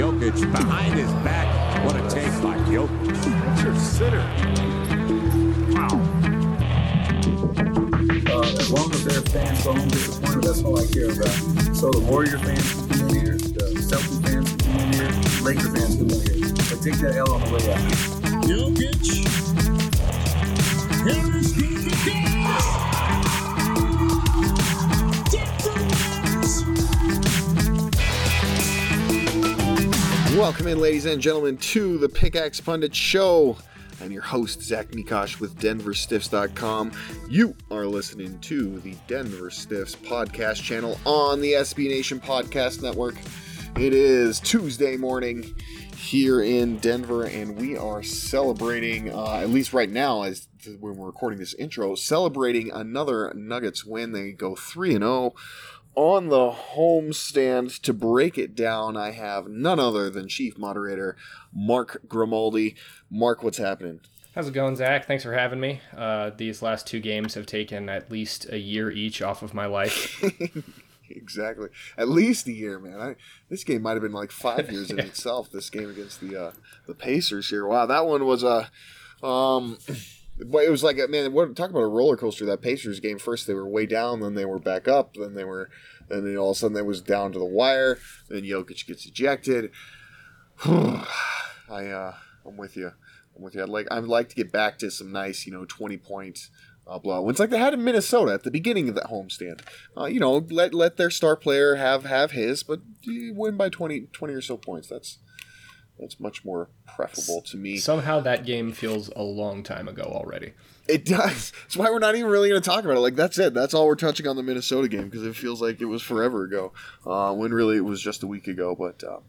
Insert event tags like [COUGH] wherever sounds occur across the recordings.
Jokic behind his back. What a take by Jokic. That's your sitter. Wow. Uh, as long as their fans go home disappointed, that's all I care about. So the Warrior fans can come in here, the Celtics fans can come in here, Laker fans can come in here. But take that L on the way out. Jokic. Harris goes the Welcome in, ladies and gentlemen, to the Pickaxe Pundit Show. I'm your host, Zach Mikosh with DenverStiffs.com. You are listening to the Denver Stiffs podcast channel on the SB Nation Podcast Network. It is Tuesday morning here in Denver, and we are celebrating, uh, at least right now, as when we're recording this intro, celebrating another Nuggets win. They go 3 0 on the homestand to break it down, I have none other than chief moderator Mark Grimaldi. Mark, what's happening? How's it going, Zach? Thanks for having me. Uh, these last two games have taken at least a year each off of my life. [LAUGHS] exactly, at least a year, man. I, this game might have been like five years in [LAUGHS] itself. This game against the uh, the Pacers here. Wow, that one was a. Um, it was like man, what talk about a roller coaster. That Pacers game. First they were way down, then they were back up, then they were, and then all of a sudden they was down to the wire. Then Jokic gets ejected. [SIGHS] I uh, I'm with you. I'm with you. I'd like I'd like to get back to some nice, you know, twenty points. Uh, blowout wins like they had in Minnesota at the beginning of that homestand. Uh, you know, let let their star player have have his, but win by 20, 20 or so points. That's that's much more preferable to me. Somehow that game feels a long time ago already. It does. That's why we're not even really going to talk about it. Like that's it. That's all we're touching on the Minnesota game because it feels like it was forever ago, uh, when really it was just a week ago. But uh,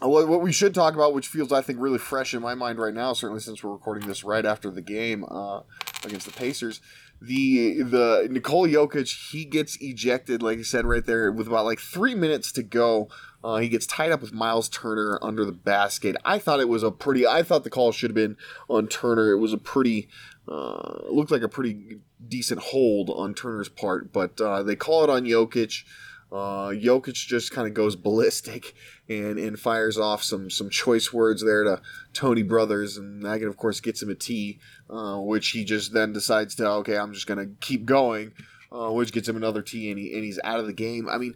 what, what we should talk about, which feels I think really fresh in my mind right now, certainly since we're recording this right after the game uh, against the Pacers, the the Nikola Jokic he gets ejected, like I said right there, with about like three minutes to go. Uh, he gets tied up with Miles Turner under the basket. I thought it was a pretty. I thought the call should have been on Turner. It was a pretty. Uh, looked like a pretty decent hold on Turner's part, but uh, they call it on Jokic. Uh, Jokic just kind of goes [LAUGHS] ballistic and, and fires off some some choice words there to Tony Brothers, and that of course gets him a T, uh, which he just then decides to okay, I'm just gonna keep going, uh, which gets him another T, and, he, and he's out of the game. I mean,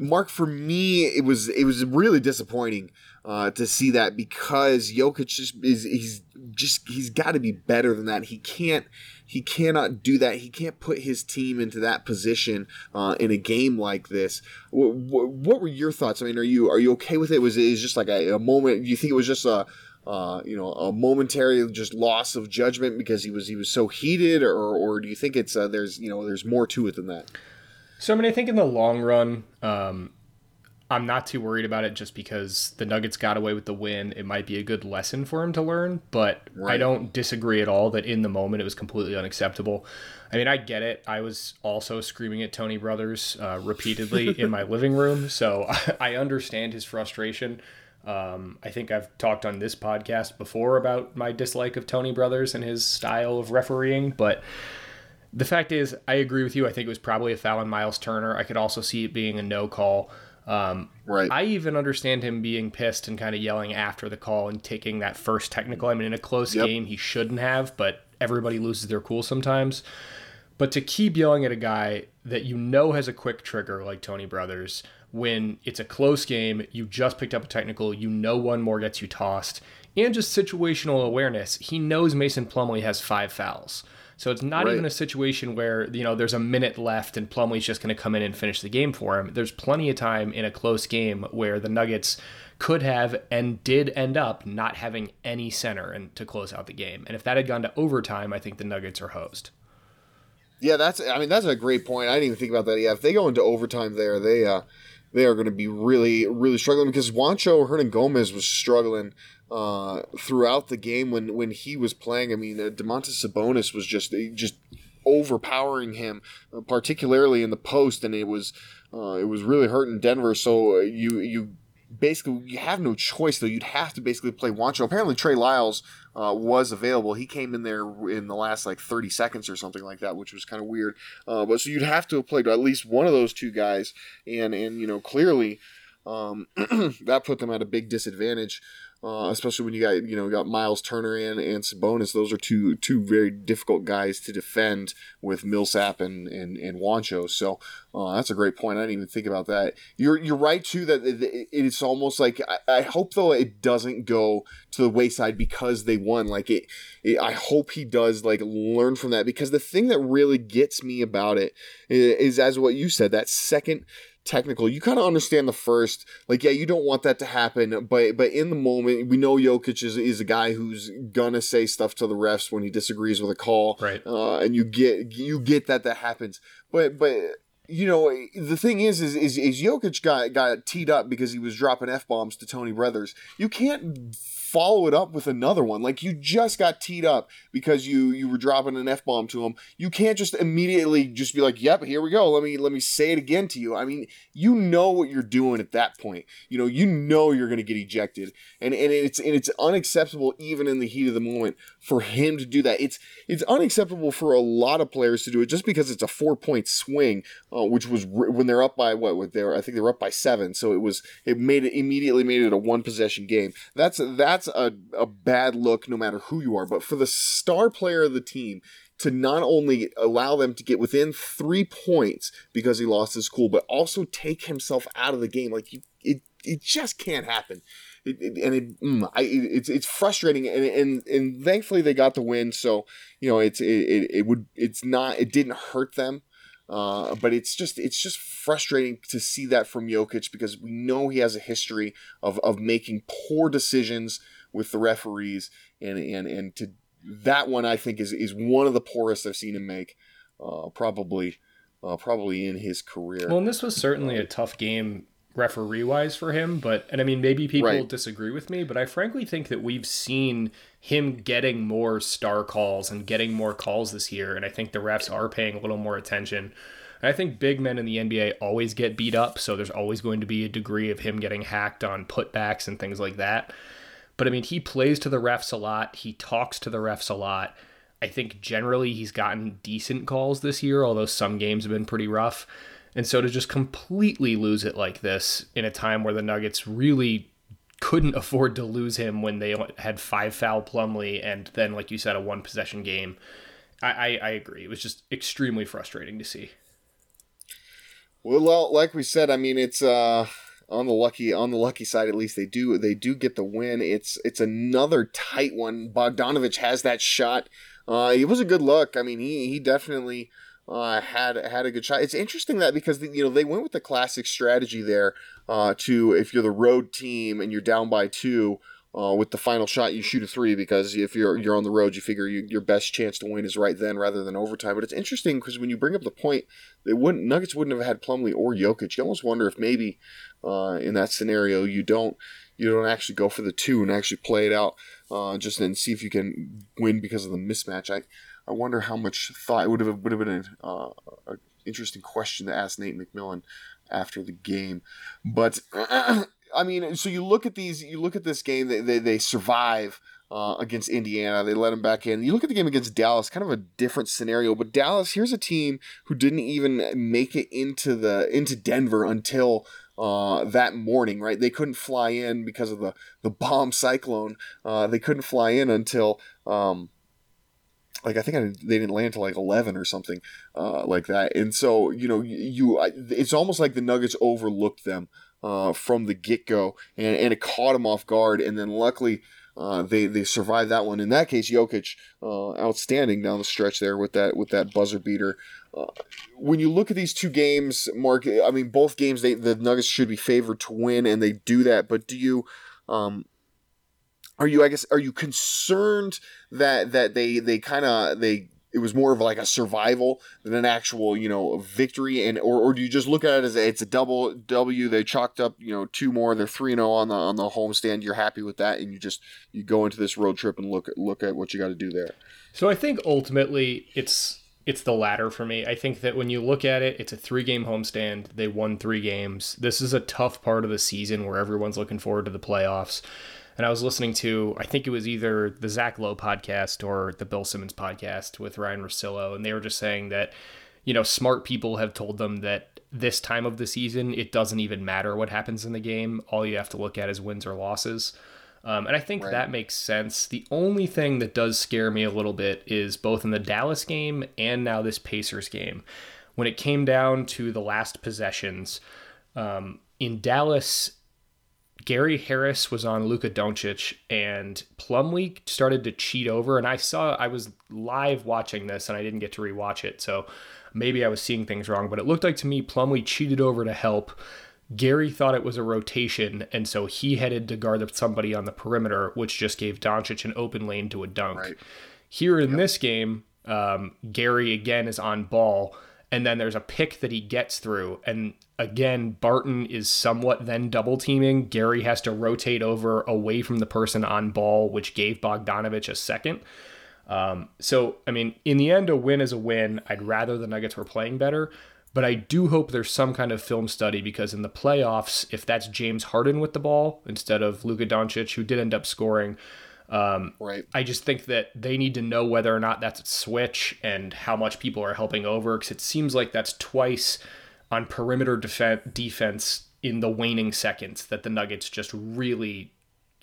Mark, for me, it was it was really disappointing uh, to see that because Jokic just is he's just he's got to be better than that. He can't he cannot do that. He can't put his team into that position uh, in a game like this. What, what, were your thoughts? I mean, are you are you okay with it? Was it just like a, a moment? You think it was just a uh, you know a momentary just loss of judgment because he was he was so heated, or or do you think it's uh, there's you know there's more to it than that? So I mean, I think in the long run, um, I'm not too worried about it just because the Nuggets got away with the win. It might be a good lesson for him to learn, but right. I don't disagree at all that in the moment it was completely unacceptable. I mean, I get it. I was also screaming at Tony Brothers uh, repeatedly [LAUGHS] in my living room, so [LAUGHS] I understand his frustration. Um, I think I've talked on this podcast before about my dislike of Tony Brothers and his style of refereeing, but the fact is, I agree with you. I think it was probably a foul on Miles Turner. I could also see it being a no call. Um, right. I even understand him being pissed and kind of yelling after the call and taking that first technical. I mean, in a close yep. game, he shouldn't have, but everybody loses their cool sometimes. But to keep yelling at a guy that you know has a quick trigger like Tony Brothers, when it's a close game, you just picked up a technical, you know one more gets you tossed, and just situational awareness, he knows Mason Plumlee has five fouls. So it's not right. even a situation where, you know, there's a minute left and Plumlee's just going to come in and finish the game for him. There's plenty of time in a close game where the Nuggets could have and did end up not having any center and to close out the game. And if that had gone to overtime, I think the Nuggets are hosed. Yeah, that's I mean that's a great point. I didn't even think about that. Yeah, if they go into overtime there, they uh they are going to be really, really struggling because Juancho Hernangomez was struggling uh, throughout the game when, when he was playing. I mean, uh, Domantas Sabonis was just just overpowering him, uh, particularly in the post, and it was uh, it was really hurting Denver. So uh, you you basically you have no choice though. You'd have to basically play Juancho. Apparently Trey Lyles uh, was available. He came in there in the last like 30 seconds or something like that, which was kind of weird. Uh, but so you'd have to have played at least one of those two guys, and and you know clearly um, [CLEARS THROAT] that put them at a big disadvantage uh, especially when you got you know got Miles Turner and and Sabonis. Those are two two very difficult guys to defend with Millsap and and and Juancho. So uh, that's a great point. I didn't even think about that. You're you're right too that it's almost like I, I, hope though it doesn't go to the wayside because they won. Like it, it, I hope he does like learn from that because the thing that really gets me about it is, is as what you said that second technical. You kind of understand the first, like, yeah, you don't want that to happen, but but in the moment, we know Jokic is, is a guy who's gonna say stuff to the refs when he disagrees with a call, right? Uh, and you get you get that that happens, but but you know eh, the thing is is is, is Jokic got got teed up because he was dropping f bombs to Tony Brothers. You can't follow it up with another one. Like you just got teed up because you you were dropping an f bomb to him. You can't just immediately just be like, "Yep, here we go. Let me let me say it again to you." I mean, you know what you're doing at that point. You know, you know you're going to get ejected, and and it's and it's unacceptable even in the heat of the moment for him to do that. It's it's unacceptable for a lot of players to do it just because it's a four point swing, uh, which was when they're up by what? What they I think they were up by seven, so it was it made it immediately made it a one possession game. That's that's that's a, a bad look no matter who you are. But for the star player of the team to not only allow them to get within three points because he lost his cool, but also take himself out of the game, like you, it, it just can't happen. It, it, and it, mm, I, it's it's frustrating, and, and and thankfully they got the win. So you know, it's it, it would it's not it didn't hurt them. Uh, but it's just it's just frustrating to see that from Jokic because we know he has a history of, of making poor decisions with the referees and and and to that one I think is is one of the poorest I've seen him make, uh, probably uh, probably in his career. Well, and this was certainly a tough game referee wise for him, but and I mean maybe people right. disagree with me, but I frankly think that we've seen him getting more star calls and getting more calls this year, and I think the refs are paying a little more attention. And I think big men in the NBA always get beat up, so there's always going to be a degree of him getting hacked on putbacks and things like that. But I mean, he plays to the refs a lot. He talks to the refs a lot. I think generally he's gotten decent calls this year, although some games have been pretty rough. And so to just completely lose it like this in a time where the Nuggets really couldn't [LAUGHS] afford to lose him when they had five foul Plumlee and then, like you said, a one possession game. I, I, I agree. It was just extremely frustrating to see. Well, like we said, I mean, it's uh, on the lucky on the lucky side at least they do they do get the win. It's it's another tight one. Bogdanovich has that shot. Uh, it was a good look. I mean, he he definitely uh, had had a good shot. It's interesting that because you know they went with the classic strategy there uh, to if you're the road team and you're down by two. Uh, with the final shot, you shoot a three because if you're you're on the road, you figure you, your best chance to win is right then rather than overtime. But it's interesting because when you bring up the point, they wouldn't Nuggets wouldn't have had Plumlee or Jokic. You almost wonder if maybe uh, in that scenario you don't you don't actually go for the two and actually play it out uh, just and see if you can win because of the mismatch. I I wonder how much thought it would have would have been an uh, interesting question to ask Nate McMillan after the game. But [CLEARS THROAT] I mean, so you look at these, you look at this game. They they, they survive. Uh, against Indiana. They let them back in. You look at the game against Dallas, kind of a different scenario. But Dallas, here's a team who didn't even make it into the into Denver until uh, that morning. Right, they couldn't fly in because of the the bomb cyclone. Uh, they couldn't fly in until um, like I think I, they didn't land until like eleven or something uh, like that. And so you know you, it's almost like the Nuggets overlooked them uh, from the get go, and, and it caught them off guard. And then luckily. Uh, they they survived that one. In that case, Jokic, uh, outstanding down the stretch there with that with that buzzer beater. Uh, when you look at these two games, Mark, I mean both games they the Nuggets should be favored to win, and they do that. But do you um, are you I guess are you concerned that that they they kind of they it was more of like a survival than an actual you know victory and or, or do you just look at it as a, it's a double w they chalked up you know two more they're 3-0 on the on the homestand you're happy with that and you just you go into this road trip and look look at what you got to do there so i think ultimately it's it's the latter for me. I think that when you look at it, it's a three game homestand. They won three games. This is a tough part of the season where everyone's looking forward to the playoffs. And I was listening to, I think it was either the Zach Lowe podcast or the Bill Simmons podcast with Ryan Russillo, and they were just saying that, you know, smart people have told them that this time of the season, it doesn't even matter what happens in the game. All you have to look at is wins or losses. Um, and I think right. that makes sense. The only thing that does scare me a little bit is both in the Dallas game and now this Pacers game. When it came down to the last possessions, um, in Dallas, Gary Harris was on Luka Doncic and Plumlee started to cheat over. And I saw, I was live watching this and I didn't get to rewatch it. So maybe I was seeing things wrong, but it looked like to me Plumlee cheated over to help. Gary thought it was a rotation, and so he headed to guard somebody on the perimeter, which just gave Doncic an open lane to a dunk. Right. Here in yep. this game, um, Gary again is on ball, and then there's a pick that he gets through, and again Barton is somewhat then double teaming. Gary has to rotate over away from the person on ball, which gave Bogdanovich a second. Um, so I mean, in the end, a win is a win. I'd rather the Nuggets were playing better, but I do hope there's some kind of film study because in the playoffs, if that's James Harden with the ball instead of Luka Doncic, who did end up scoring, um, right. I just think that they need to know whether or not that's a switch and how much people are helping over because it seems like that's twice on perimeter def- defense in the waning seconds that the Nuggets just really,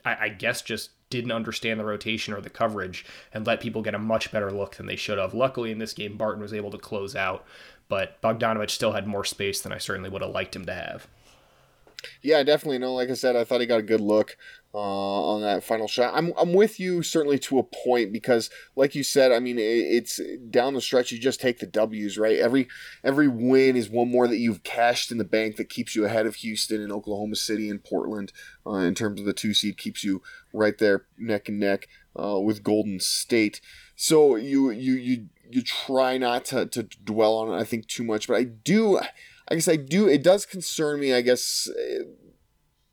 I, I guess, just didn't understand the rotation or the coverage and let people get a much better look than they should have. Luckily, in this game, Barton was able to close out but Bogdanovich still had more space than I certainly would have liked him to have. Yeah, definitely. No, like I said, I thought he got a good look uh, on that final shot. I'm, I'm with you certainly to a point because, like you said, I mean, it's down the stretch. You just take the W's, right? Every every win is one more that you've cashed in the bank that keeps you ahead of Houston and Oklahoma City and Portland uh, in terms of the two seed, keeps you right there neck and neck uh, with Golden State. So you you you you try not to, to dwell on it, I think, too much. But I do, I guess I do, it does concern me, I guess,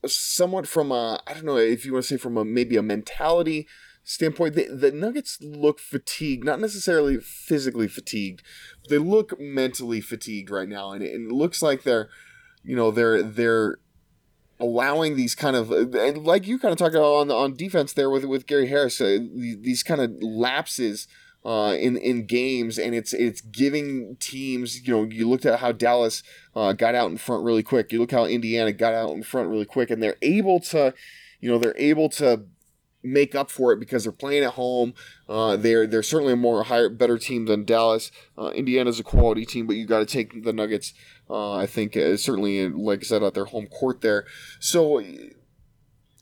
somewhat from a, I don't know if you want to say from a maybe a mentality standpoint. The, the Nuggets look fatigued, not necessarily physically fatigued, but they look mentally fatigued right now. And it, and it looks like they're, you know, they're, they're, allowing these kind of like you kind of talked about on on defense there with with Gary Harris uh, these kind of lapses uh, in in games, and it's it's giving teams. You know, you looked at how Dallas uh, got out in front really quick. You look how Indiana got out in front really quick, and they're able to, you know, they're able to make up for it because they're playing at home. Uh, they're they're certainly a more higher better team than Dallas. Uh, Indiana's a quality team, but you got to take the Nuggets. Uh, I think uh, certainly, like I said, at their home court there. So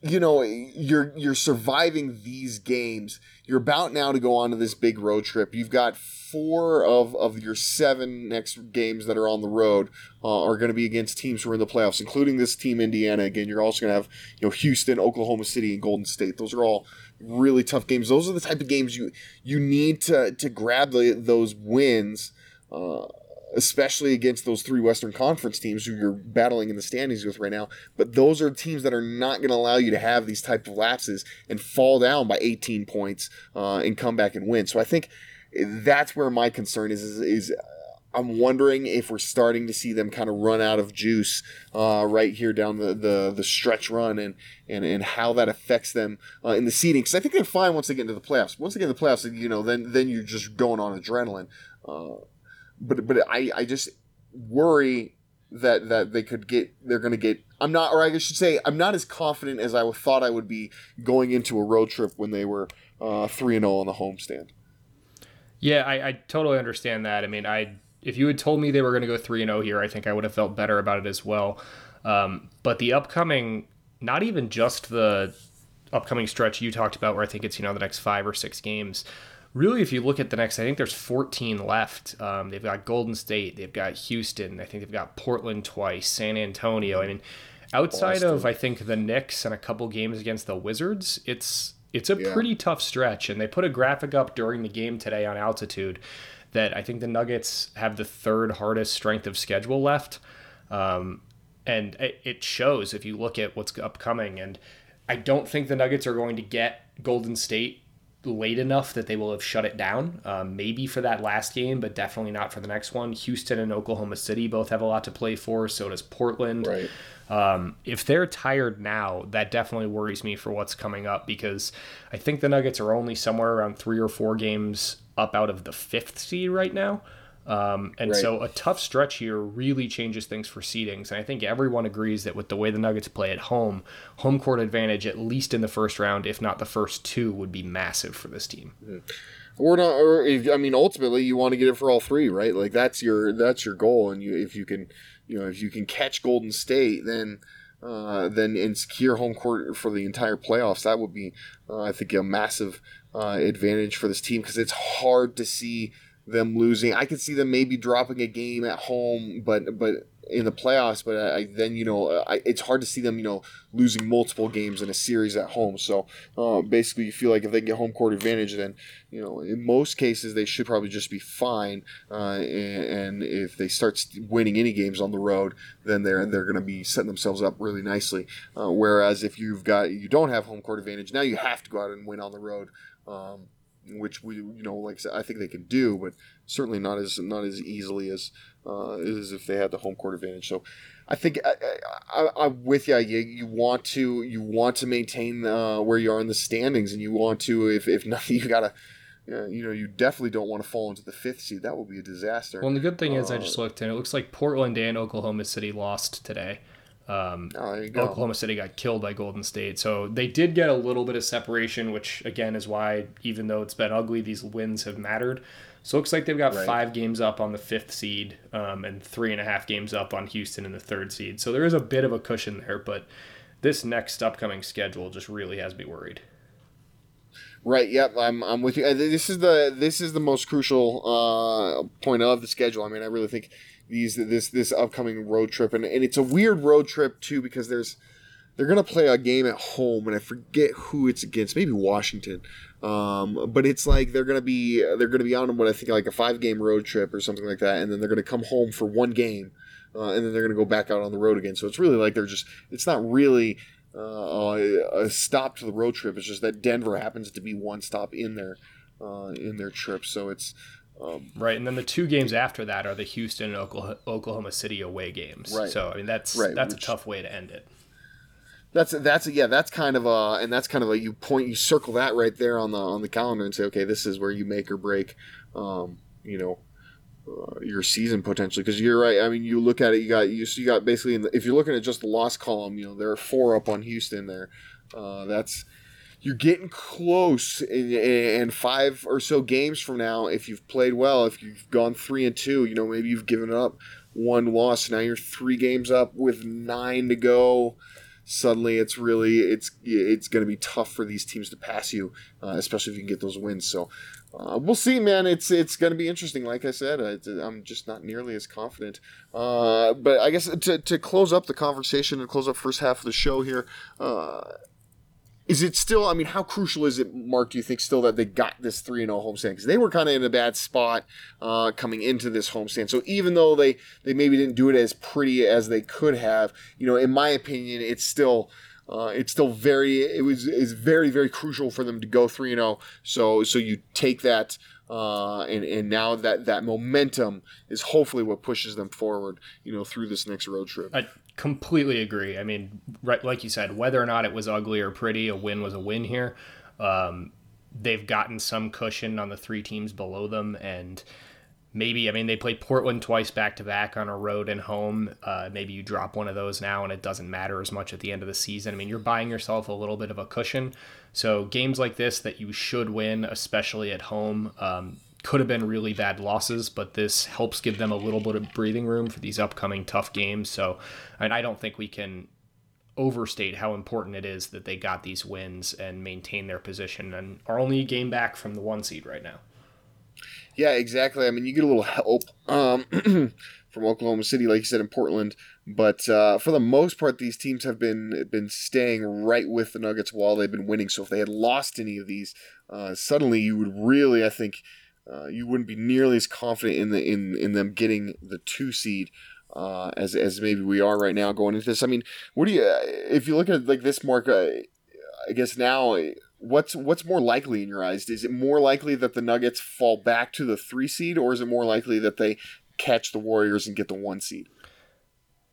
you know you're you're surviving these games. You're about now to go on to this big road trip. You've got four of, of your seven next games that are on the road uh, are going to be against teams who are in the playoffs including this team indiana. Again you're also going to have you know houston oklahoma city and golden state. Those are all really tough games. Those are the type of games you you need to to grab the, those wins uh, especially against those three Western Conference teams who you're battling in the standings with right now. But those are teams that are not going to allow you to have these type of lapses and fall down by 18 points uh, and come back and win. So I think that's where my concern is. Is, is uh, I'm wondering if we're starting to see them kind of run out of juice uh, right here down the, the, the stretch run and, and, and how that affects them uh, in the seeding. Because I think they're fine once they get into the playoffs. Once they get into the playoffs, you know, then then you're just going on adrenaline. Uh, but but I I just worry that that they could get they're going to get I'm not or I should say I'm not as confident as I thought I would be going into a road trip when they were uh, three and zero oh on the homestand. Yeah, I, I totally understand that. I mean, I if you had told me they were going to go three and zero oh here, I think I would have felt better about it as well. Um, but the upcoming, not even just the upcoming stretch you talked about, where I think it's you know the next five or six games really, if you look at the next, I think there's 14 left. Um, they've got Golden State, they've got Houston, I think they've got Portland twice, San Antonio. I mean, outside Boston. of I think the Knicks and a couple games against the Wizards, it's it's a Yeah. pretty tough stretch. And they put a graphic up during the game today on altitude that I think the Nuggets have the third hardest strength of schedule left. Um, and it, it shows if you look at what's upcoming. And I don't think the Nuggets are going to get Golden State late enough that they will have shut it down. Um, maybe for that last game, but definitely not for the next one. Houston and Oklahoma City both have a lot to play for. So does Portland. Right. Um, if they're tired now, that definitely worries me for what's coming up because I think the Nuggets are only somewhere around three or four games up out of the fifth seed right now. Um, and Right. so a tough stretch here really changes things for seedings. And I think everyone agrees that with the way the Nuggets play at home, home court advantage, at least in the first round, if not the first two, would be massive for this team. Or not, or if, I mean, ultimately, you want to get it for all three, right? Like that's your that's your goal, and you if you can, you know, if you can catch Golden State, then uh, then and secure home court for the entire playoffs, that would be, uh, I think, a massive uh, advantage for this team because it's hard to see them losing. I could see them maybe dropping a game at home, but but in the playoffs, but I, then you know I, it's hard to see them you know losing multiple games in a series at home. So uh, basically, you feel like if they get home court advantage, then you know in most cases they should probably just be fine. Uh, and, and if they start winning any games on the road, then they're they're going to be setting themselves up really nicely. Uh, whereas if you've got you don't have home court advantage, now you have to go out and win on the road. Um, which we you know like I said, I think they can do, but certainly not as not as easily as uh, as if they had the home court advantage. So I think I, I, I'm with you. you. You want to you want to maintain uh, where you are in the standings, and you want to if if [LAUGHS] nothing you gotta. Uh, you know, you definitely don't want to fall into the fifth seed. That would be a disaster. Well, and the good thing is, I Uh, just looked and it looks like Portland and Oklahoma City lost today. Um, Oh, there you go. Oklahoma City got killed by Golden State. So they did get a little bit of separation, which again is why, even though it's been ugly, these wins have mattered. So it looks like they've got Right. five games up on the fifth seed um, and three and a half games up on Houston in the third seed. So there is a bit of a cushion there, but this next upcoming schedule just really has me worried. Right. Yep. I'm, I'm with you. This is the this is the most crucial uh, point of the schedule. I mean, I really think these this this upcoming road trip and, and it's a weird road trip too because there's they're gonna play a game at home and I forget who it's against. Maybe Washington. Um, but it's like they're gonna be they're gonna be on what I think like a five game road trip or something like that, and then they're gonna come home for one game, uh, and then they're gonna go back out on the road again. So it's really like they're just it's not really uh, a stop to the road trip. It's just that Denver happens to be one stop in their uh, in their trip. So it's um, Right, and then the two games after that are the Houston and Oklahoma, Oklahoma City away games. Right. So I mean that's Right, that's which- a tough way to end it. that's that's yeah that's kind of a and that's kind of a you point you circle that right there on the on the calendar and say okay this is where you make or break um, you know uh, your season potentially because you're right I mean you look at it you got you, so you got basically in the, if you're looking at just the loss column you know there are four up on Houston there uh, that's you're getting close in, in five or so games from now if you've played well if you've gone three and two you know maybe you've given up one loss now you're three games up with nine to go. Suddenly it's really it's it's going to be tough for these teams to pass you uh, especially if you can get those wins. So uh, we'll see man. It's it's going to be interesting. Like i said I, i'm just not nearly as confident. Uh, but i guess to, to close up the conversation and close up first half of the show here uh, is it still? I mean, how crucial is it, Mark? Do you think still that they got this three and zero homestand because they were kind of in a bad spot uh, coming into this homestand. So even though they they maybe didn't do it as pretty as they could have, you know, in my opinion, it's still. Uh, it's still very it was is very very crucial for them to go 3 and 0 so so you take that uh, and and now that that momentum is hopefully what pushes them forward you know through this next road trip I completely agree. I mean, right, like you said, whether or not it was ugly or pretty, a win was a win here. Um, they've gotten some cushion on the three teams below them, and maybe I mean they played Portland twice back to back on a road and home. Uh, maybe you drop one of those now, and it doesn't matter as much at the end of the season. I mean, you're buying yourself a little bit of a cushion. So games like this that you should win, especially at home. Um, could have been really bad losses, but this helps give them a little bit of breathing room for these upcoming tough games. So, and I don't think we can overstate how important it is that they got these wins and maintain their position and are only a game back from the one seed right now. Yeah, exactly. I mean, you get a little help um, [CLEARS THROAT] from Oklahoma City, like you said in Portland. But uh, for the most part, these teams have been been staying right with the Nuggets while they've been winning. So if they had lost any of these, uh, suddenly you would really, I think, uh, you wouldn't be nearly as confident in the in in them getting the two seed. Uh, as, as maybe we are right now going into this. I mean, what do you if you look at like this mark? Uh, I guess now what's what's more likely in your eyes? Is it more likely that the Nuggets fall back to the three seed, or is it more likely that they catch the Warriors and get the one seed?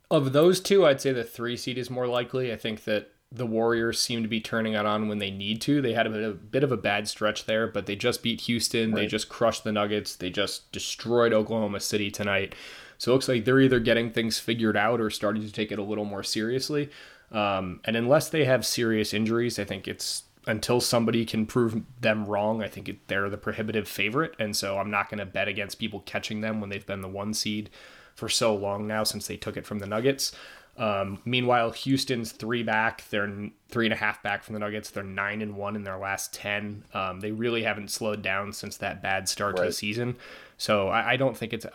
Of those two, I'd say the three seed is more likely. I think that the Warriors seem to be turning it on when they need to. They had a bit, of, a bit of a bad stretch there, but they just beat Houston. Right. They just crushed the Nuggets. They just destroyed Oklahoma City tonight. So it looks like they're either getting things figured out or starting to take it a little more seriously. Um, and unless they have serious injuries, I think it's until somebody can prove them wrong, I think it, they're the prohibitive favorite. And so I'm not going to bet against people catching them when they've been the one seed for so long now since they took it from the Nuggets. Um, meanwhile, Houston's three back. They're three and a half back from the Nuggets. They're nine and one in their last ten. Um, they really haven't slowed down since that bad start right. to the season. So I, I don't think it's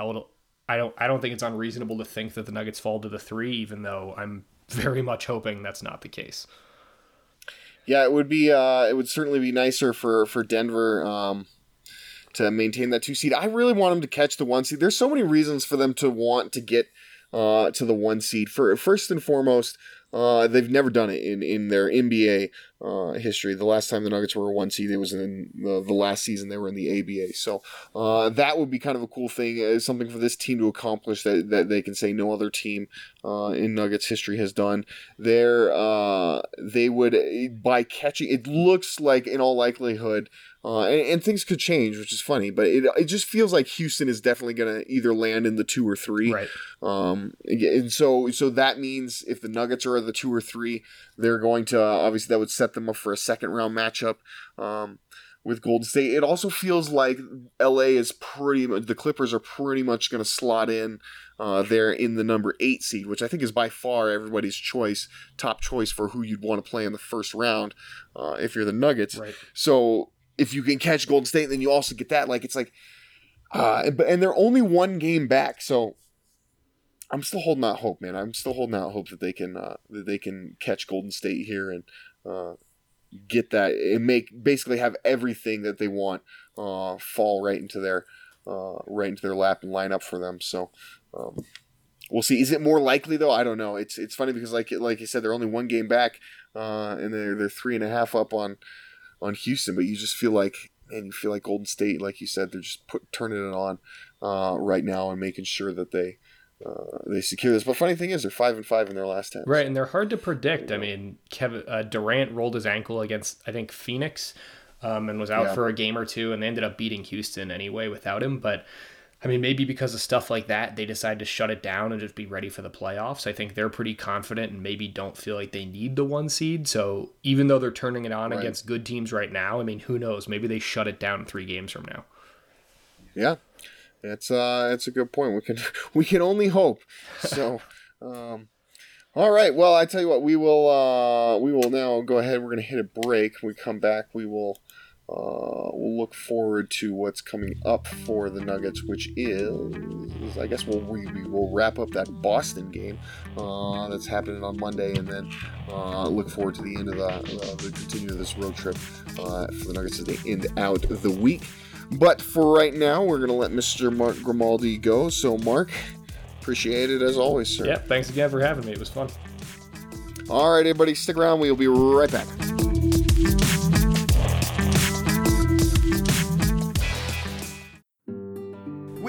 I don't I don't think it's unreasonable to think that the Nuggets fall to the three, even though I'm [LAUGHS] very much hoping that's not the case. Yeah, it would be. Uh, it would certainly be nicer for for Denver um, to maintain that two seed. I really want them to catch the one seed. There's so many reasons for them to want to get uh, to the one seed. For first and foremost, uh, they've never done it in, in their NBA uh, history. The last time the Nuggets were a one seed, it was in the, the last season they were in the ABA. So uh, that would be kind of a cool thing, uh, something for this team to accomplish that, that they can say no other team uh, in Nuggets history has done. There, uh, they would by catching. It looks like, in all likelihood, uh, and, and, things could change, which is funny, but it, it just feels like Houston is definitely going to either land in the two or three. Right. Um, and so, so that means if the Nuggets are the two or three, they're going to obviously that would set them up for a second round matchup. Um, with Golden State, it also feels like LA is pretty much the Clippers are pretty much going to slot in uh, there in the number eight seed, which I think is by far everybody's choice, top choice for who you'd want to play in the first round uh, if you're the Nuggets. Right. So if you can catch Golden State, then you also get that. Like it's like, uh, and, and they're only one game back, so I'm still holding out hope, man. I'm still holding out hope that they can uh, that they can catch Golden State here and uh, get that and make basically have everything that they want uh, fall right into their uh, right into their lap and line up for them. So. Um, we'll see. Is it more likely though? I don't know. It's it's funny because like like you said, they're only one game back, uh, and they're they're three and a half up on on Houston, but you just feel like and you feel like Golden State, like you said, they're just put turning it on uh, right now and making sure that they uh, they secure this. But funny thing is, they're five and five in their last ten. Right, and they're hard to predict. I mean, Kevin uh, Durant rolled his ankle against I think Phoenix, um, and was out yeah. for a game or two, and they ended up beating Houston anyway without him. But I mean, maybe because of stuff like that, they decide to shut it down and just be ready for the playoffs. I think they're pretty confident and maybe don't feel like they need the one seed. So even though they're turning it on right. against good teams right now, I mean, who knows? Maybe they shut it down three games from now. Yeah, that's uh, that's a good point. We can [LAUGHS] we can only hope. So, [LAUGHS] um, all right. Well, I tell you what, we will uh, we will now go ahead. We're gonna hit a break. When we come back, we will uh, we'll look forward to what's coming up for the Nuggets, which is, I guess, we'll, we, we will wrap up that Boston game uh, that's happening on Monday, and then uh, look forward to the end of the, uh, the continue of this road trip uh, for the Nuggets as they end out the week. But for right now, we're going to let Mr. Mark Grimaldi go. So, Mark, appreciate it as always, sir. Yeah, thanks again for having me. It was fun. All right, everybody, stick around. We'll be right back.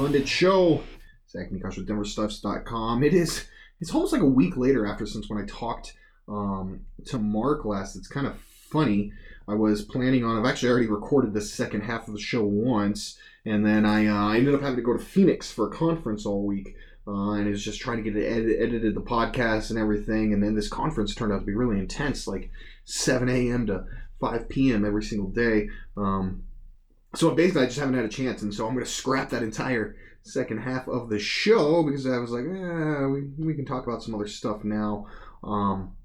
Pundit Show. Zach Mikosh with DenverStiffs.com. It is, it's almost like a week later after since when I talked um, to Mark last. It's kind of funny. I was planning on, I've actually already recorded the second half of the show once, and then I, uh, I ended up having to go to Phoenix for a conference all week. Uh, and it was just trying to get it edit, edited, the podcast and everything. And then this conference turned out to be really intense, like 7 a.m. to 5 p.m. every single day. Um, so basically, I just haven't had a chance, and so I'm going to scrap that entire second half of the show because I was like, eh, we, we can talk about some other stuff now. Um,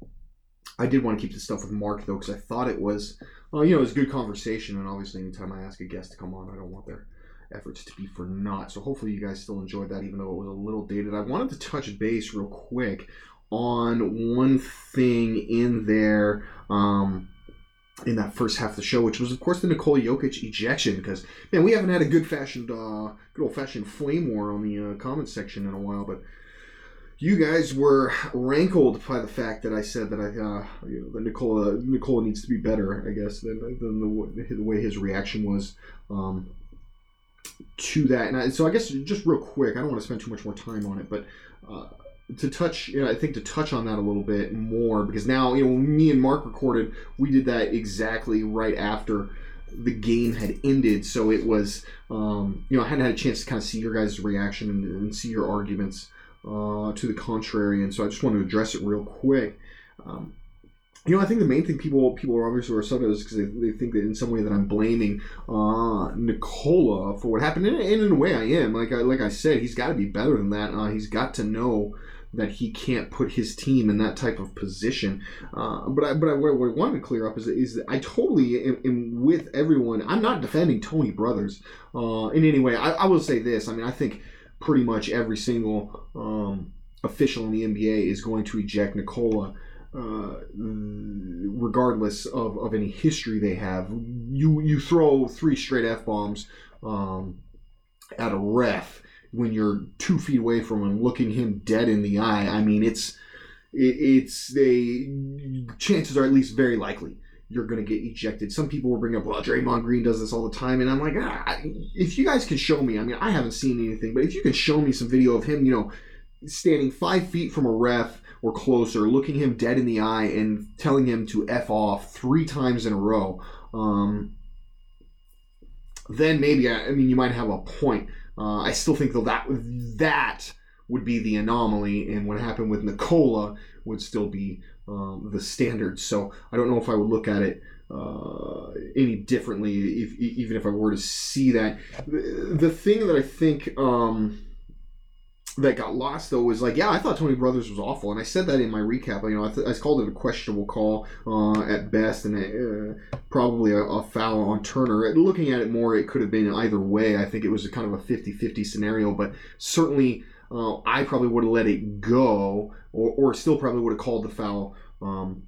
I did want to keep the stuff with Mark though because I thought it was, well, you know, it was good conversation, and obviously, anytime I ask a guest to come on, I don't want their efforts to be for naught. So hopefully, you guys still enjoyed that, even though it was a little dated. I wanted to touch base real quick on one thing in there. Um, in that first half of the show, which was of course the Nikola Jokic ejection, because man, we haven't had a good fashioned, uh, good old fashioned flame war on the uh, comments section in a while, but you guys were rankled by the fact that I said that I, uh, you know, that Nikola Nikola needs to be better, I guess, than, than the, the way his reaction was. Um, to that, and I, so I guess just real quick, I don't want to spend too much more time on it, but uh, to touch, you know, I think to touch on that a little bit more because now, you know, when me and Mark recorded, we did that exactly right after the game had ended. So it was, um, you know, I hadn't had a chance to kind of see your guys' reaction and, and see your arguments uh, to the contrary, and so I just wanted to address it real quick. Um, you know, I think the main thing people people are obviously upset is because they, they think that in some way that I'm blaming uh, Nikola for what happened, and, and in a way I am. Like I like I said, he's got to be better than that. Uh, he's got to know that he can't put his team in that type of position. Uh, but I, but I, what I wanted to clear up is, is that I totally am, am with everyone. I'm not defending Tony Brothers uh, in any way. I, I will say this. I mean, I think pretty much every single um, official in the NBA is going to eject Nikola. Uh, regardless of, of any history they have, you you throw three straight f bombs um, at a ref when you're two feet away from him, looking him dead in the eye. I mean, it's it, it's they chances are at least very likely you're going to get ejected. Some people will bring up, well, Draymond Green does this all the time, and I'm like, ah, if you guys can show me, I mean, I haven't seen anything, but if you can show me some video of him, you know, standing five feet from a ref or closer, looking him dead in the eye and telling him to f off three times in a row, um, then maybe I mean you might have a point. Uh, I still think though that that would be the anomaly, and what happened with Nikola would still be um, the standard. So I don't know if I would look at it uh, any differently, if, even if I were to see that. The, the thing that I think um, that got lost though was like, yeah, I thought Tony Brothers was awful, and I said that in my recap. You know, I, th- I called it a questionable call uh, at best, and uh, probably a, a, foul on Turner. Looking at it more, it could have been either way. I think it was kind of a 50-50 scenario, but certainly. Uh, I probably would have let it go, or, or still probably would have called the foul um,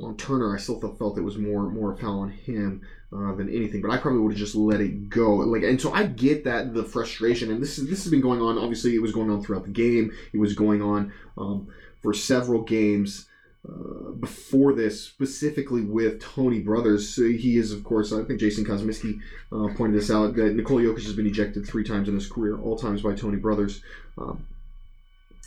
on Turner. I still felt it was more more a foul on him uh, than anything, but I probably would have just let it go. Like, and so I get that the frustration, and this is this has been going on. Obviously, it was going on throughout the game. It was going on um, for several games. Uh, before this, specifically with Tony Brothers, so he is, of course, I think Jason Kosmiski uh, pointed this out that Nikola Jokic has been ejected three times in his career, all times by Tony Brothers. Um,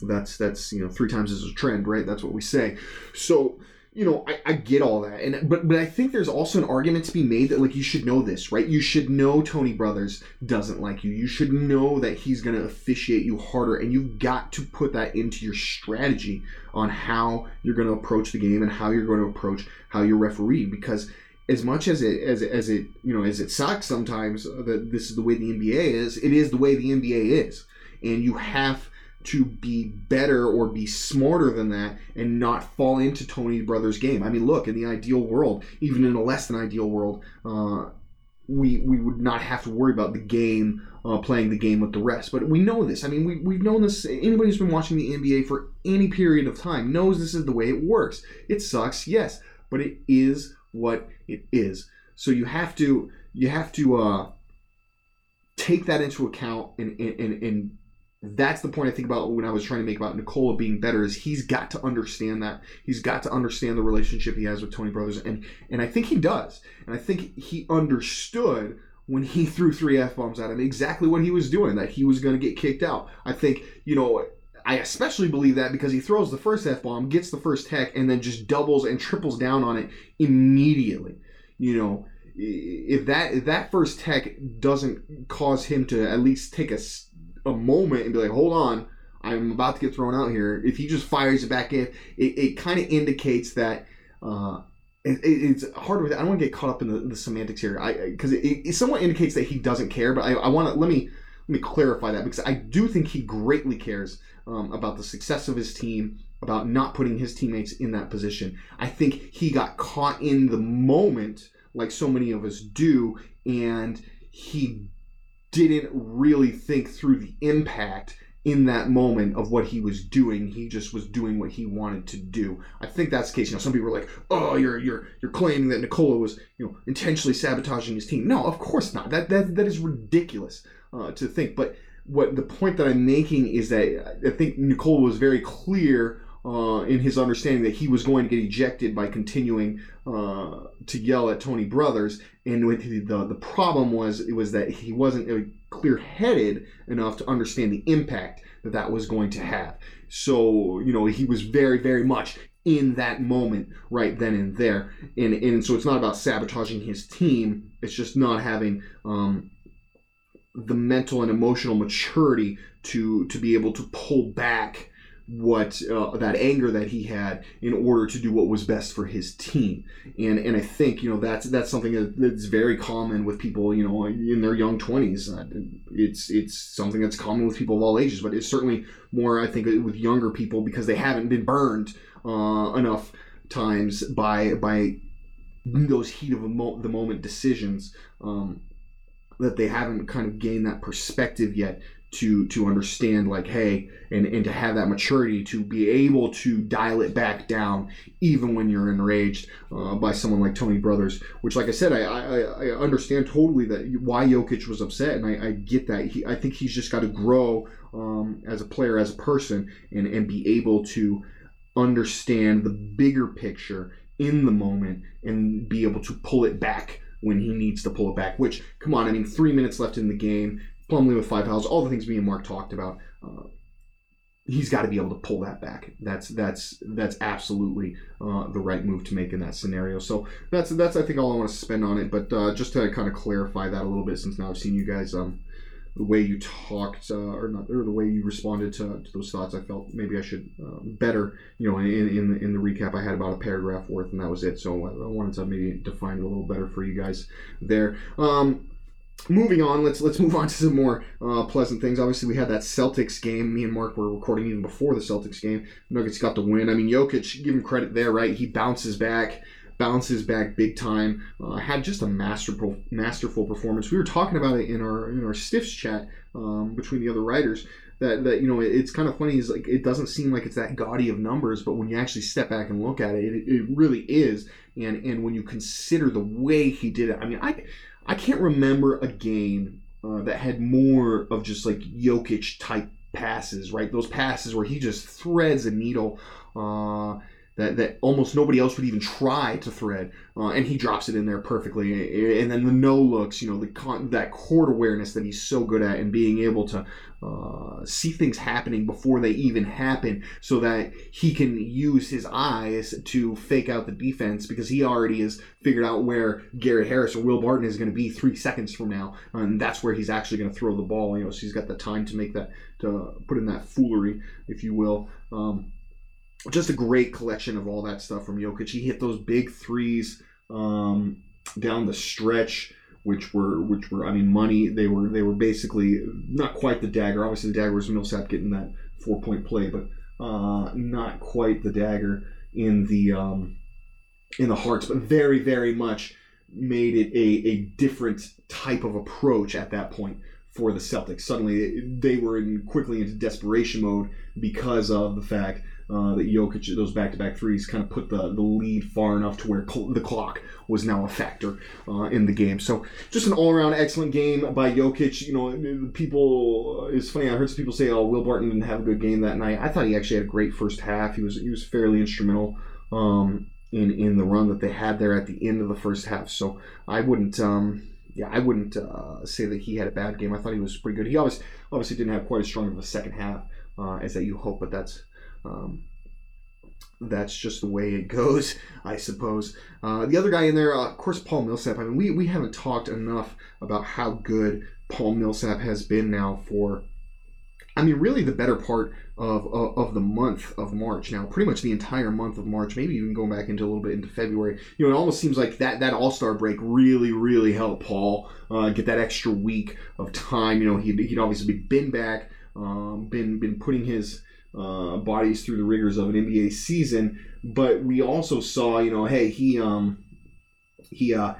that's that's you know three times is a trend, right? That's what we say. So you know, I, I get all that, and but but I think there's also an argument to be made that like you should know this, right? You should know Tony Brothers doesn't like you. You should know that he's going to officiate you harder, and you've got to put that into your strategy on how you're going to approach the game and how you're going to approach how you referee because as much as it as as it you know as it sucks sometimes that this is the way the NBA is, it is the way the NBA is, and you have to be better or be smarter than that and not fall into Tony Brothers' game. I mean, look, in the ideal world, even in a less than ideal world, uh, we we would not have to worry about the game uh, playing the game with the rest. But we know this. I mean, we, we've known this. Anybody who's been watching the NBA for any period of time knows this is the way it works. It sucks, yes, but it is what it is. So you have to you have to uh, take that into account and, and, and that's the point I think about when I was trying to make about Nikola being better is he's got to understand that. He's got to understand the relationship he has with Tony Brothers and and I think he does. And I think he understood when he [LAUGHS] threw three f bombs at him exactly what he was doing that he was going to get kicked out. I think you know I especially believe that because he throws the first f bomb gets the first tech and then just doubles and triples down on it immediately. You know if that if that first tech doesn't cause him to at least take a a moment and be like, hold on, I'm about to get thrown out here. If he just fires it back in, it, it kind of indicates that. Uh, it, it's hard with. I don't want to get caught up in the, the semantics here, I because it, it, somewhat indicates that he doesn't care. But I, I want to let me let me clarify that because I do think he greatly cares um, about the success of his team, about not putting his teammates in that position. I think he got caught in the moment, like so many of us do, and he didn't really think through the impact in that moment of what he was doing. He just was doing what he wanted to do. I think that's the case. You know, some people are like, "Oh, you're you're you're claiming that Nikola was you know intentionally sabotaging his team." No, of course not. That that that is ridiculous uh, to think. But what the point that I'm making is that I think Nikola was very clear uh, in his understanding that he was going to get ejected by continuing uh, to yell at Tony Brothers. And the, the problem was it was that he wasn't uh, clear headed enough to understand the impact that that was going to have. So you know he was very very much in that moment right then and there. And and so it's not about sabotaging his team. It's just not having. Um, the mental and emotional maturity to to be able to pull back what uh, that anger that he had in order to do what was best for his team. And and I think you know that's that's something that's very common with people you know in their young 20s uh, it's it's something that's common with people of all ages but it's certainly more I think with younger people because they haven't been burned uh, enough times by by those heat of the moment decisions um, that they haven't kind of gained that perspective yet to to understand like hey and and to have that maturity to be able to dial it back down even when you're enraged uh, by someone like Tony Brothers which like I said I, I, I understand totally that why Jokic was upset and I, I get that he, I think he's just got to grow um, as a player as a person and and be able to understand the bigger picture in the moment and be able to pull it back when he needs to pull it back. Which, come on, I mean, three minutes left in the game. Plumlee with five fouls, all the things me and Mark talked about. Uh, he's got to be able to pull that back. That's that's that's absolutely uh, the right move to make in that scenario. So that's that's I think all I want to spend on it. But uh, just to kind of clarify that a little bit, since now I've seen you guys um, the way you talked uh, or not or the way you responded to, to those thoughts, I felt maybe I should uh, better you know in in the, in the recap I had about a paragraph worth and that was it. So I wanted to maybe define it a little better for you guys there. Um, moving on, let's let's move on to some more uh, pleasant things. Obviously, we had that Celtics game. Me and Mark were recording even before the Celtics game. Nuggets got the win. I mean, Jokic, give him credit there, right? He bounces back, bounces back big time. Uh, had just a masterful masterful performance. We were talking about it in our in our stiffs chat um, between the other writers. That, that you know it's kind of funny is like it doesn't seem like it's that gaudy of numbers but when you actually step back and look at it it, it really is and and when you consider the way he did it i mean i I can't remember a game uh, that had more of just like Jokic type passes, right? Those passes where he just threads a needle. Uh, that, that almost nobody else would even try to thread, uh, and he drops it in there perfectly. And then the no looks, you know, the con- that court awareness that he's so good at, and being able to uh, see things happening before they even happen, so that he can use his eyes to fake out the defense because he already has figured out where Gary Harris or Will Barton is going to be three seconds from now, and that's where he's actually going to throw the ball. You know, so he's got the time to make that to put in that foolery, if you will. Um, just a great collection of all that stuff from Jokic. He hit those big threes um, down the stretch, which were which were I mean money. They were they were basically not quite the dagger. Obviously, the dagger was Millsap getting that four point play, but uh, not quite the dagger in the um, in the hearts, but very very much made it a, a different type of approach at that point for the Celtics. Suddenly, they were in quickly into desperation mode because of the fact uh, that Jokic, those back-to-back threes, kind of put the, the lead far enough to where cl- the clock was now a factor uh, in the game. So just an all-around excellent game by Jokic. You know, people. It's funny. I heard some people say, "Oh, Will Barton didn't have a good game that night." I thought he actually had a great first half. He was he was fairly instrumental. Um, in, in the run that they had there at the end of the first half, so I wouldn't um, yeah, I wouldn't uh, say that he had a bad game. I thought he was pretty good. He obviously obviously didn't have quite as strong of a second half uh, as that you hope, but that's um, that's just the way it goes, [LAUGHS] I suppose. Uh, the other guy in there, uh, of course, Paul Millsap. I mean, we, we haven't talked enough about how good Paul Millsap has been now for, I mean, really the better part of, of, of the month of March now, pretty much the entire month of March, maybe even going back into a little bit into February. You know, it almost seems like that, that All Star break really, really helped Paul uh, get that extra week of time. You know, he'd, he'd obviously been back, um, been, been putting his uh, bodies through the rigors of an NBA season. But we also saw, you know, hey, he um, he uh,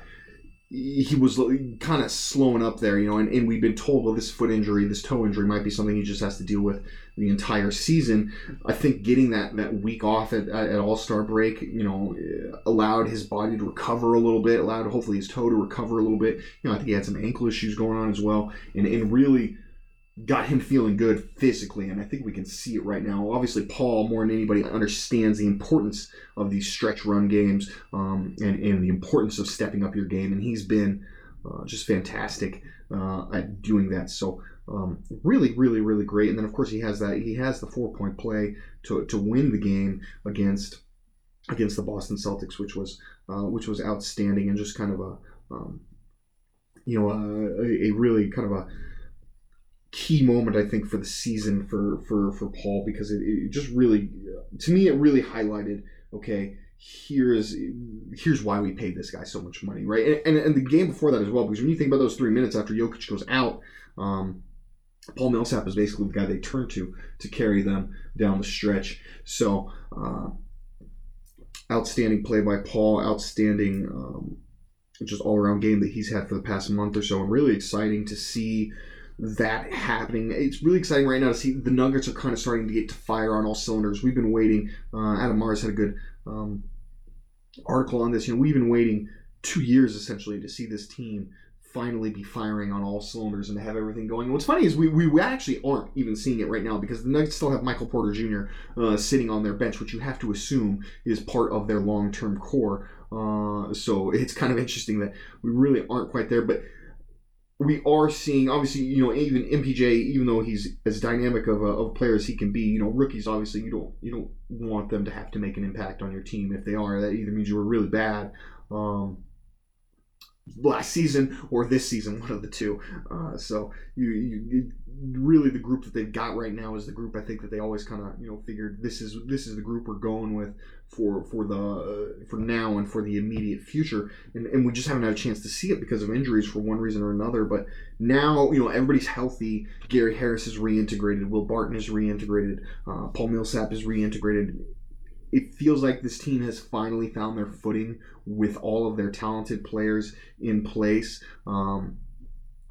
he was kind of slowing up there, you know, and, and we've been told, well, this foot injury, this toe injury might be something he just has to deal with the entire season. I think getting that, that week off at, at All Star break, you know, allowed his body to recover a little bit, allowed hopefully his toe to recover a little bit. You know, I think he had some ankle issues going on as well, and, and really got him feeling good physically, and I think we can see it right now. Obviously, Paul, more than anybody, understands the importance of these stretch run games um, and, and the importance of stepping up your game, and he's been uh, just fantastic uh, at doing that. So, um, really, really, really great. And then, of course, he has that he has the four point play to, to win the game against against the Boston Celtics, which was uh, which was outstanding and just kind of a um, you know a, a really kind of a key moment I think for the season for for for Paul because it, it just really to me it really highlighted okay here's here's why we paid this guy so much money right? And, and, and the game before that as well because when you think about those three minutes after Jokic goes out um, Paul Millsap is basically the guy they turn to to carry them down the stretch. So uh, outstanding play by Paul outstanding um, just all around game that he's had for the past month or so and really exciting to see that happening. It's really exciting right now to see the Nuggets are kind of starting to get to fire on all cylinders. We've been waiting. Uh, Adam Mares had a good um, article on this. You know, we've been waiting two years essentially to see this team finally be firing on all cylinders and to have everything going. What's funny is we, we actually aren't even seeing it right now because the Nuggets still have Michael Porter Jr. Uh, sitting on their bench, which you have to assume is part of their long term core. Uh, so it's kind of interesting that we really aren't quite there. But we are seeing obviously you know even MPJ even though he's as dynamic of a, of player as he can be you know rookies obviously you don't you don't want them to have to make an impact on your team if they are. That either means you were really bad um, last season or this season [LAUGHS] one of the two. Uh, so you, you really the group that they've got right now is the group I think that they always kind of you know figured this is this is the group we're going with for for the uh, for now and for the immediate future. And, and we just haven't had a chance to see it because of injuries for one reason or another. But now you know everybody's healthy. Gary Harris is reintegrated. Will Barton is reintegrated. Uh, Paul Millsap is reintegrated it feels like this team has finally found their footing with all of their talented players in place um,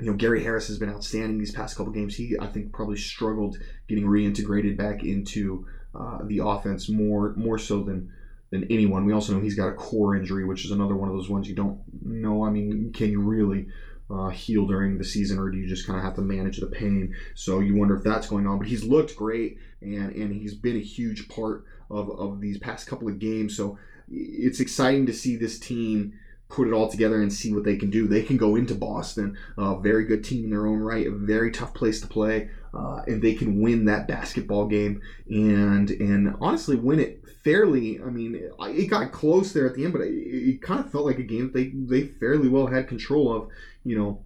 you know, Gary Harris has been outstanding these past couple games. He, I think, probably struggled getting reintegrated back into uh, the offense more more so than than anyone. We also know he's got a core injury, which is another one of those ones you don't know. I mean, can you really uh, heal during the season, or do you just kind of have to manage the pain? So you wonder if that's going on. But he's looked great, and and he's been a huge part of of these past couple of games. So it's exciting to see this team put it all together and see what they can do. They can go into Boston, a very good team in their own right, a very tough place to play, uh, and they can win that basketball game and and honestly win it fairly. I mean, it got close there at the end, but it, it kind of felt like a game that they they fairly well had control of, you know,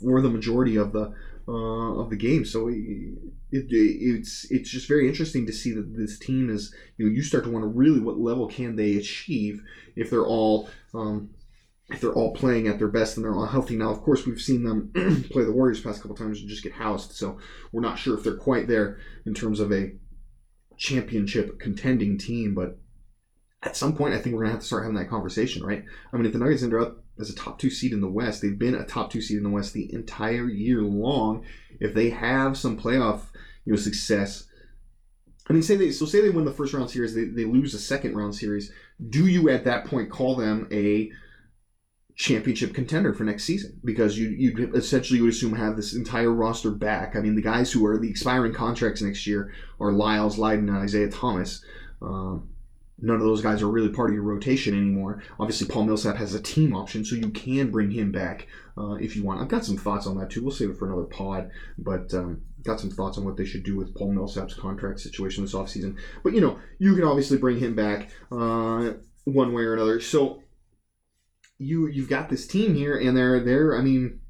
for the majority of the uh, of the game. So it, it, it's it's just very interesting to see that this team is you know you start to wonder really what level can they achieve if they're all um, if they're all playing at their best and they're all healthy. Now, of course, we've seen them [CLEARS THROAT] play the Warriors past couple times and just get housed. So we're not sure if they're quite there in terms of a championship contending team. But at some point, I think we're gonna have to start having that conversation, right? I mean, if the Nuggets end up as a top two seed in the West, they've been a top two seed in the West the entire year long. If they have some playoff, you know, success. I mean, say they so say they win the first round series, they, they lose the second round series. Do you at that point call them a championship contender for next season because you you essentially would assume have this entire roster back. I mean, the guys who are the expiring contracts next year are Lyles, Lydon, and Isaiah Thomas. Um, none of those guys are really part of your rotation anymore. Obviously, Paul Millsap has a team option, so you can bring him back uh, if you want. I've got some thoughts on that too. We'll save it for another pod, but um, got some thoughts on what they should do with Paul Millsap's contract situation this offseason. But you know, you can obviously bring him back uh, one way or another. So you you've got this team here, and they're they're I mean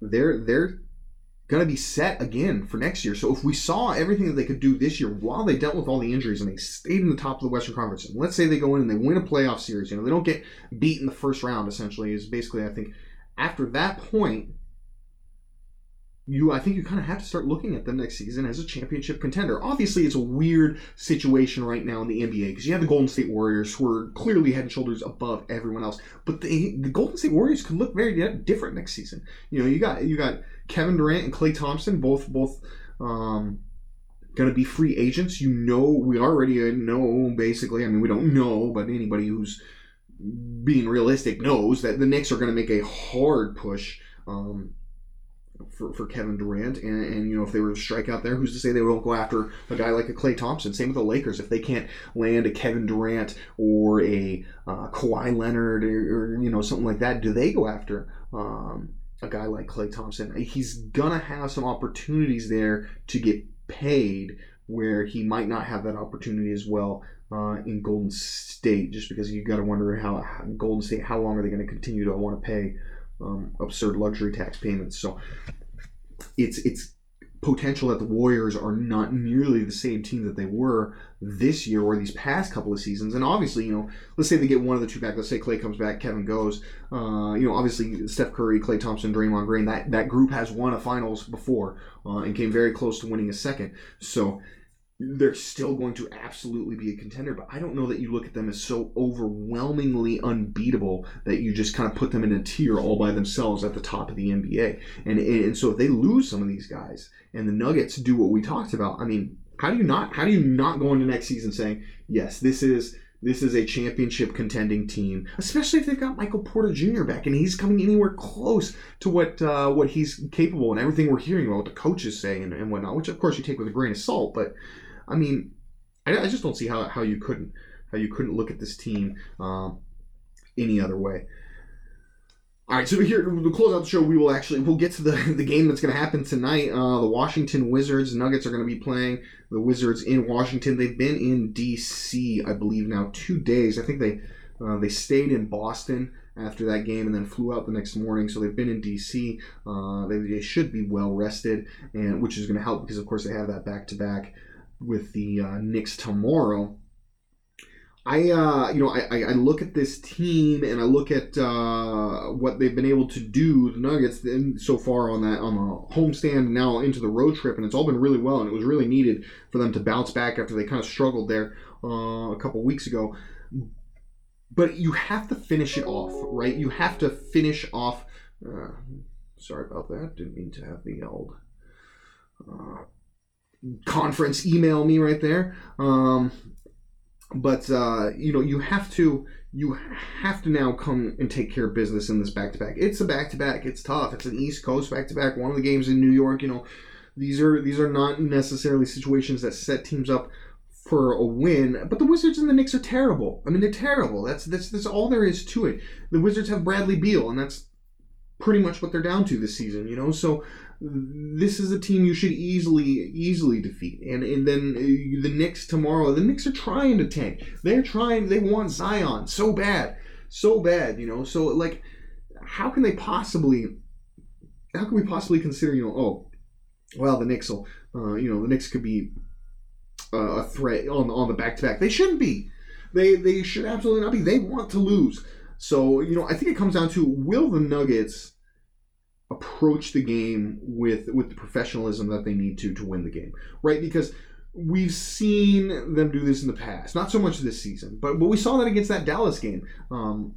they're they're gonna be set again for next year. So if we saw everything that they could do this year while they dealt with all the injuries and they stayed in the top of the Western Conference, and let's say they go in and they win a playoff series, you know, they don't get beat in the first round. Essentially, is basically I think after that point you I think you kind of have to start looking at them next season as a championship contender. Obviously, it's a weird situation right now in the NBA because you have the Golden State Warriors who are clearly head and shoulders above everyone else, but the the Golden State Warriors could look very different next season. You know, you got you got Kevin Durant and Klay Thompson both both um, going to be free agents. You know, we already know basically. I mean, we don't know, but anybody who's being realistic knows that the Knicks are going to make a hard push. Um, for, for Kevin Durant. And, and, you know, if they were to strike out there, who's to say they won't go after a guy like a Klay Thompson? Same with the Lakers. If they can't land a Kevin Durant or a uh, Kawhi Leonard or, or, you know, something like that, do they go after um, a guy like Klay Thompson? He's going to have some opportunities there to get paid where he might not have that opportunity as well uh, in Golden State, just because you got to wonder how, how Golden State, how long are they going to continue to want to pay um, absurd luxury tax payments. So it's it's potential that the Warriors are not nearly the same team that they were this year or these past couple of seasons. And obviously, you know, let's say they get one of the two back. Let's say Klay comes back, Kevin goes. Uh, you know, obviously Steph Curry, Klay Thompson, Draymond Green. That that group has won a finals before uh, and came very close to winning a second. So they're still going to absolutely be a contender, but I don't know that you look at them as so overwhelmingly unbeatable that you just kind of put them in a tier all by themselves at the top of the NBA. And, and so if they lose some of these guys and the Nuggets do what we talked about, I mean, how do you not how do you not go into next season saying, yes, this is this is a championship contending team, especially if they've got Michael Porter Jr. back and he's coming anywhere close to what uh, what he's capable and everything we're hearing about what the coaches say and, and whatnot, which of course you take with a grain of salt, but I mean, I, I just don't see how, how you couldn't how you couldn't look at this team um, any other way. All right, so here to close out the show, we will actually we'll get to the, [LAUGHS] the game that's going to happen tonight. Uh, the Washington Wizards Nuggets are going to be playing the Wizards in Washington. They've been in D.C. I believe now two days. I think they uh, they stayed in Boston after that game and then flew out the next morning. So they've been in D.C. Uh, they, they should be well rested, and which is going to help because of course they have that back to back with the uh, Knicks tomorrow. I uh, you know I, I look at this team and I look at uh, what they've been able to do the Nuggets in, so far on that on the homestand now into the road trip and it's all been really well and it was really needed for them to bounce back after they kind of struggled there uh, a couple weeks ago. But you have to finish it off, right? You have to finish off. Uh, sorry about that. Didn't mean to have the old conference email me right there. Um, but uh, you know you have to you have to now come and take care of business in this back to back. It's a back to back. It's tough. It's an East Coast back to back. One of the games in New York. You know, these are these are not necessarily situations that set teams up for a win. But the Wizards and the Knicks are terrible. I mean, they're terrible. That's that's that's all there is to it. The Wizards have Bradley Beal, and that's pretty much what they're down to this season. You know, so this is a team you should easily easily defeat. And and then uh, the Knicks tomorrow. The Knicks are trying to tank. They're trying. They want Zion so bad, so bad. You know. So like, how can they possibly? How can we possibly consider? You know, oh, well, the Knicks will. Uh, you know, the Knicks could be uh, a threat on on the back to back. They shouldn't be. They they should absolutely not be. They want to lose. So you know, I think it comes down to will the Nuggets approach the game with with the professionalism that they need to to win the game, right? Because we've seen them do this in the past, not so much this season, but but we saw that against that Dallas game. Um,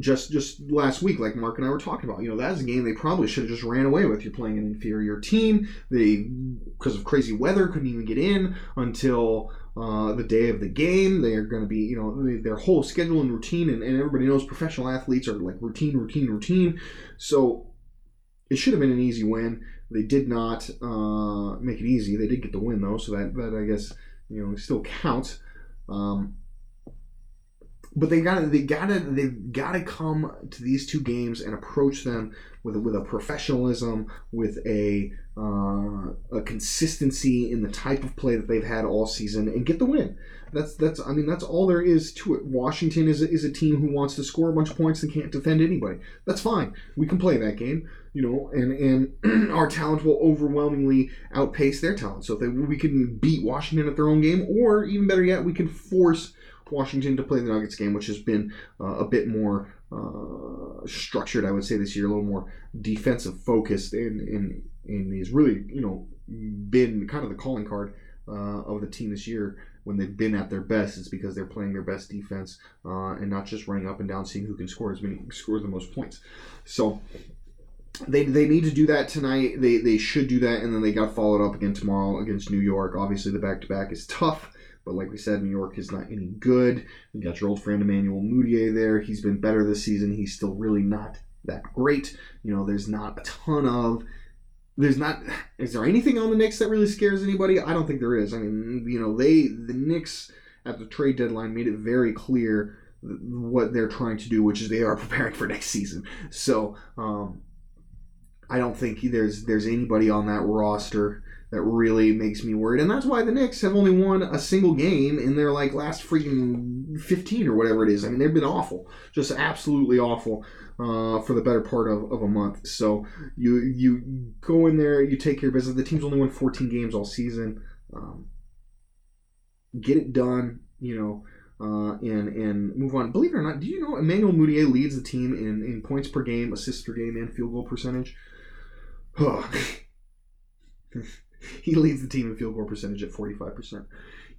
just just last week, like Mark and I were talking about, you know, that's a game they probably should have just ran away with. You're playing an inferior team. They, because of crazy weather, couldn't even get in until uh, the day of the game. They are going to be, you know, their whole schedule and routine, and, and everybody knows professional athletes are like routine, routine, routine. So it should have been an easy win. They did not uh, make it easy. They did get the win though, so that, that I guess you know still counts. Um, but they got to they got to they've got to come to these two games and approach them with a, with a professionalism, with a uh, a consistency in the type of play that they've had all season, and get the win. That's that's I mean that's all there is to it. Washington is a, is a team who wants to score a bunch of points and can't defend anybody. That's fine. We can play that game, you know, and and [CLEARS THROAT] our talent will overwhelmingly outpace their talent. So if they, we can beat Washington at their own game, or even better yet, we can force Washington to play the Nuggets game, which has been uh, a bit more uh, structured, I would say, this year, a little more defensive focused, and and and is really you know been kind of the calling card uh, of the team this year when they've been at their best. It's because they're playing their best defense uh, and not just running up and down, seeing who can score as many score the most points. So they, they need to do that tonight. They, they should do that, and then they got followed up again tomorrow against New York. Obviously, the back to back is tough. But like we said, New York is not any good. You got your old friend Emmanuel Mudiay there. He's been better this season. He's still really not that great. You know, there's not a ton of. There's not. Is there anything on the Knicks that really scares anybody? I don't think there is. I mean, you know, they the Knicks at the trade deadline made it very clear what they're trying to do, which is they are [LAUGHS] preparing for next season. So um, I don't think there's there's anybody on that roster that really makes me worried. And that's why the Knicks have only won a single game in their like last freaking 15 or whatever it is. I mean, they've been awful, just absolutely awful uh, for the better part of, of a month. So you you go in there, you take care of business. The team's only won 14 games all season. Um, get it done, you know. Uh, and and move on. Believe it or not, do you know Emmanuel Mudiay leads the team in, in points per game, assists per game, and field goal percentage? [SIGHS] [SIGHS] [LAUGHS] [LAUGHS] he leads the team in field goal percentage at 45%.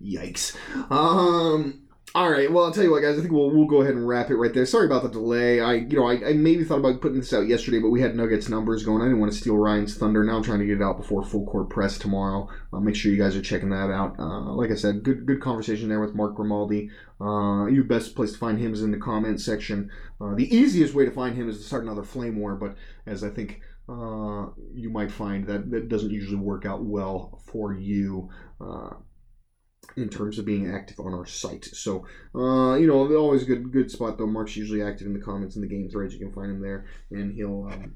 Yikes. Um, all right. Well, I'll tell you what, guys. I think we'll, we'll go ahead and wrap it right there. Sorry about the delay. I you know I, I maybe thought about putting this out yesterday, but we had Nuggets numbers going. I didn't want to steal Ryan's thunder. Now I'm trying to get it out before full court press tomorrow. Uh, make sure you guys are checking that out. Uh, like I said, good good conversation there with Mark Grimaldi. Uh, your best place to find him is in the comment section. Uh, the easiest way to find him is to start another flame war, but as I think uh, you might find that that doesn't usually work out well for you uh, in terms of being active on our site. So, uh, you know, always a good good spot though. Mark's usually active in the comments and the game threads. You can find him there, and he'll. Um,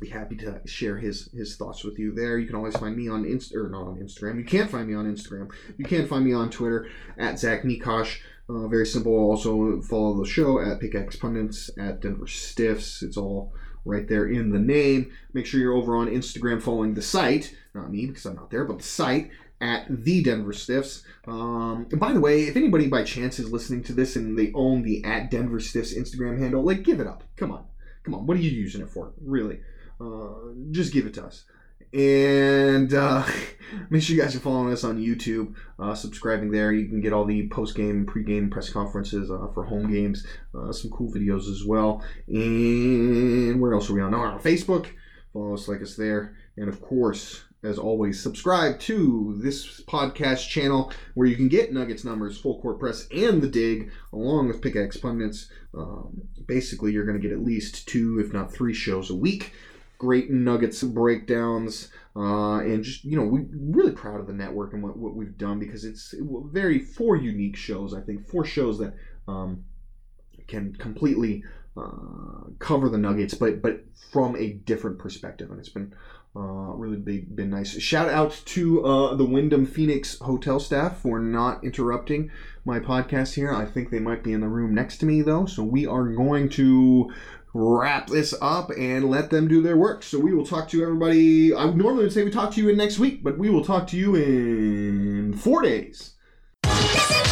be happy to share his his thoughts with you there. You can always find me on Insta or not on Instagram. You can't find me on Instagram. You can find me on Twitter at Zach Mikosh. Uh, very simple. Also follow the show at Pickaxe Pundits at Denver Stiffs. It's all right there in the name. Make sure you're over on Instagram following the site, not me because I'm not there, but the site at the Denver Stiffs. Um, and by the way, if anybody by chance is listening to this and they own the at Denver Stiffs Instagram handle, like give it up. Come on, come on. What are you using it for? Really? Uh, just give it to us. And uh, [LAUGHS] make sure you guys are following us on YouTube, uh, subscribing there. You can get all the post game, pre game press conferences uh, for home games, uh, some cool videos as well. And where else are we on? Oh, on Facebook. Follow us, like us there. And of course, as always, subscribe to this podcast channel where you can get Nuggets numbers, Full Court Press, and The Dig, along with Pickaxe Pundits. Um, basically, you're going to get at least two, if not three shows a week. Great Nuggets breakdowns. Uh, and just, you know, we're really proud of the network and what, what we've done because it's very four unique shows, I think. Four shows that um, can completely uh, cover the Nuggets, but but from a different perspective, and it's been uh, really big, been nice. Shout out to uh, the Wyndham Phoenix hotel staff for not interrupting my podcast here. I think they might be in the room next to me though, so we are going to wrap this up and let them do their work. So we will talk to everybody. I normally would say we talk to you in next week, but we will talk to you in four days. Listen,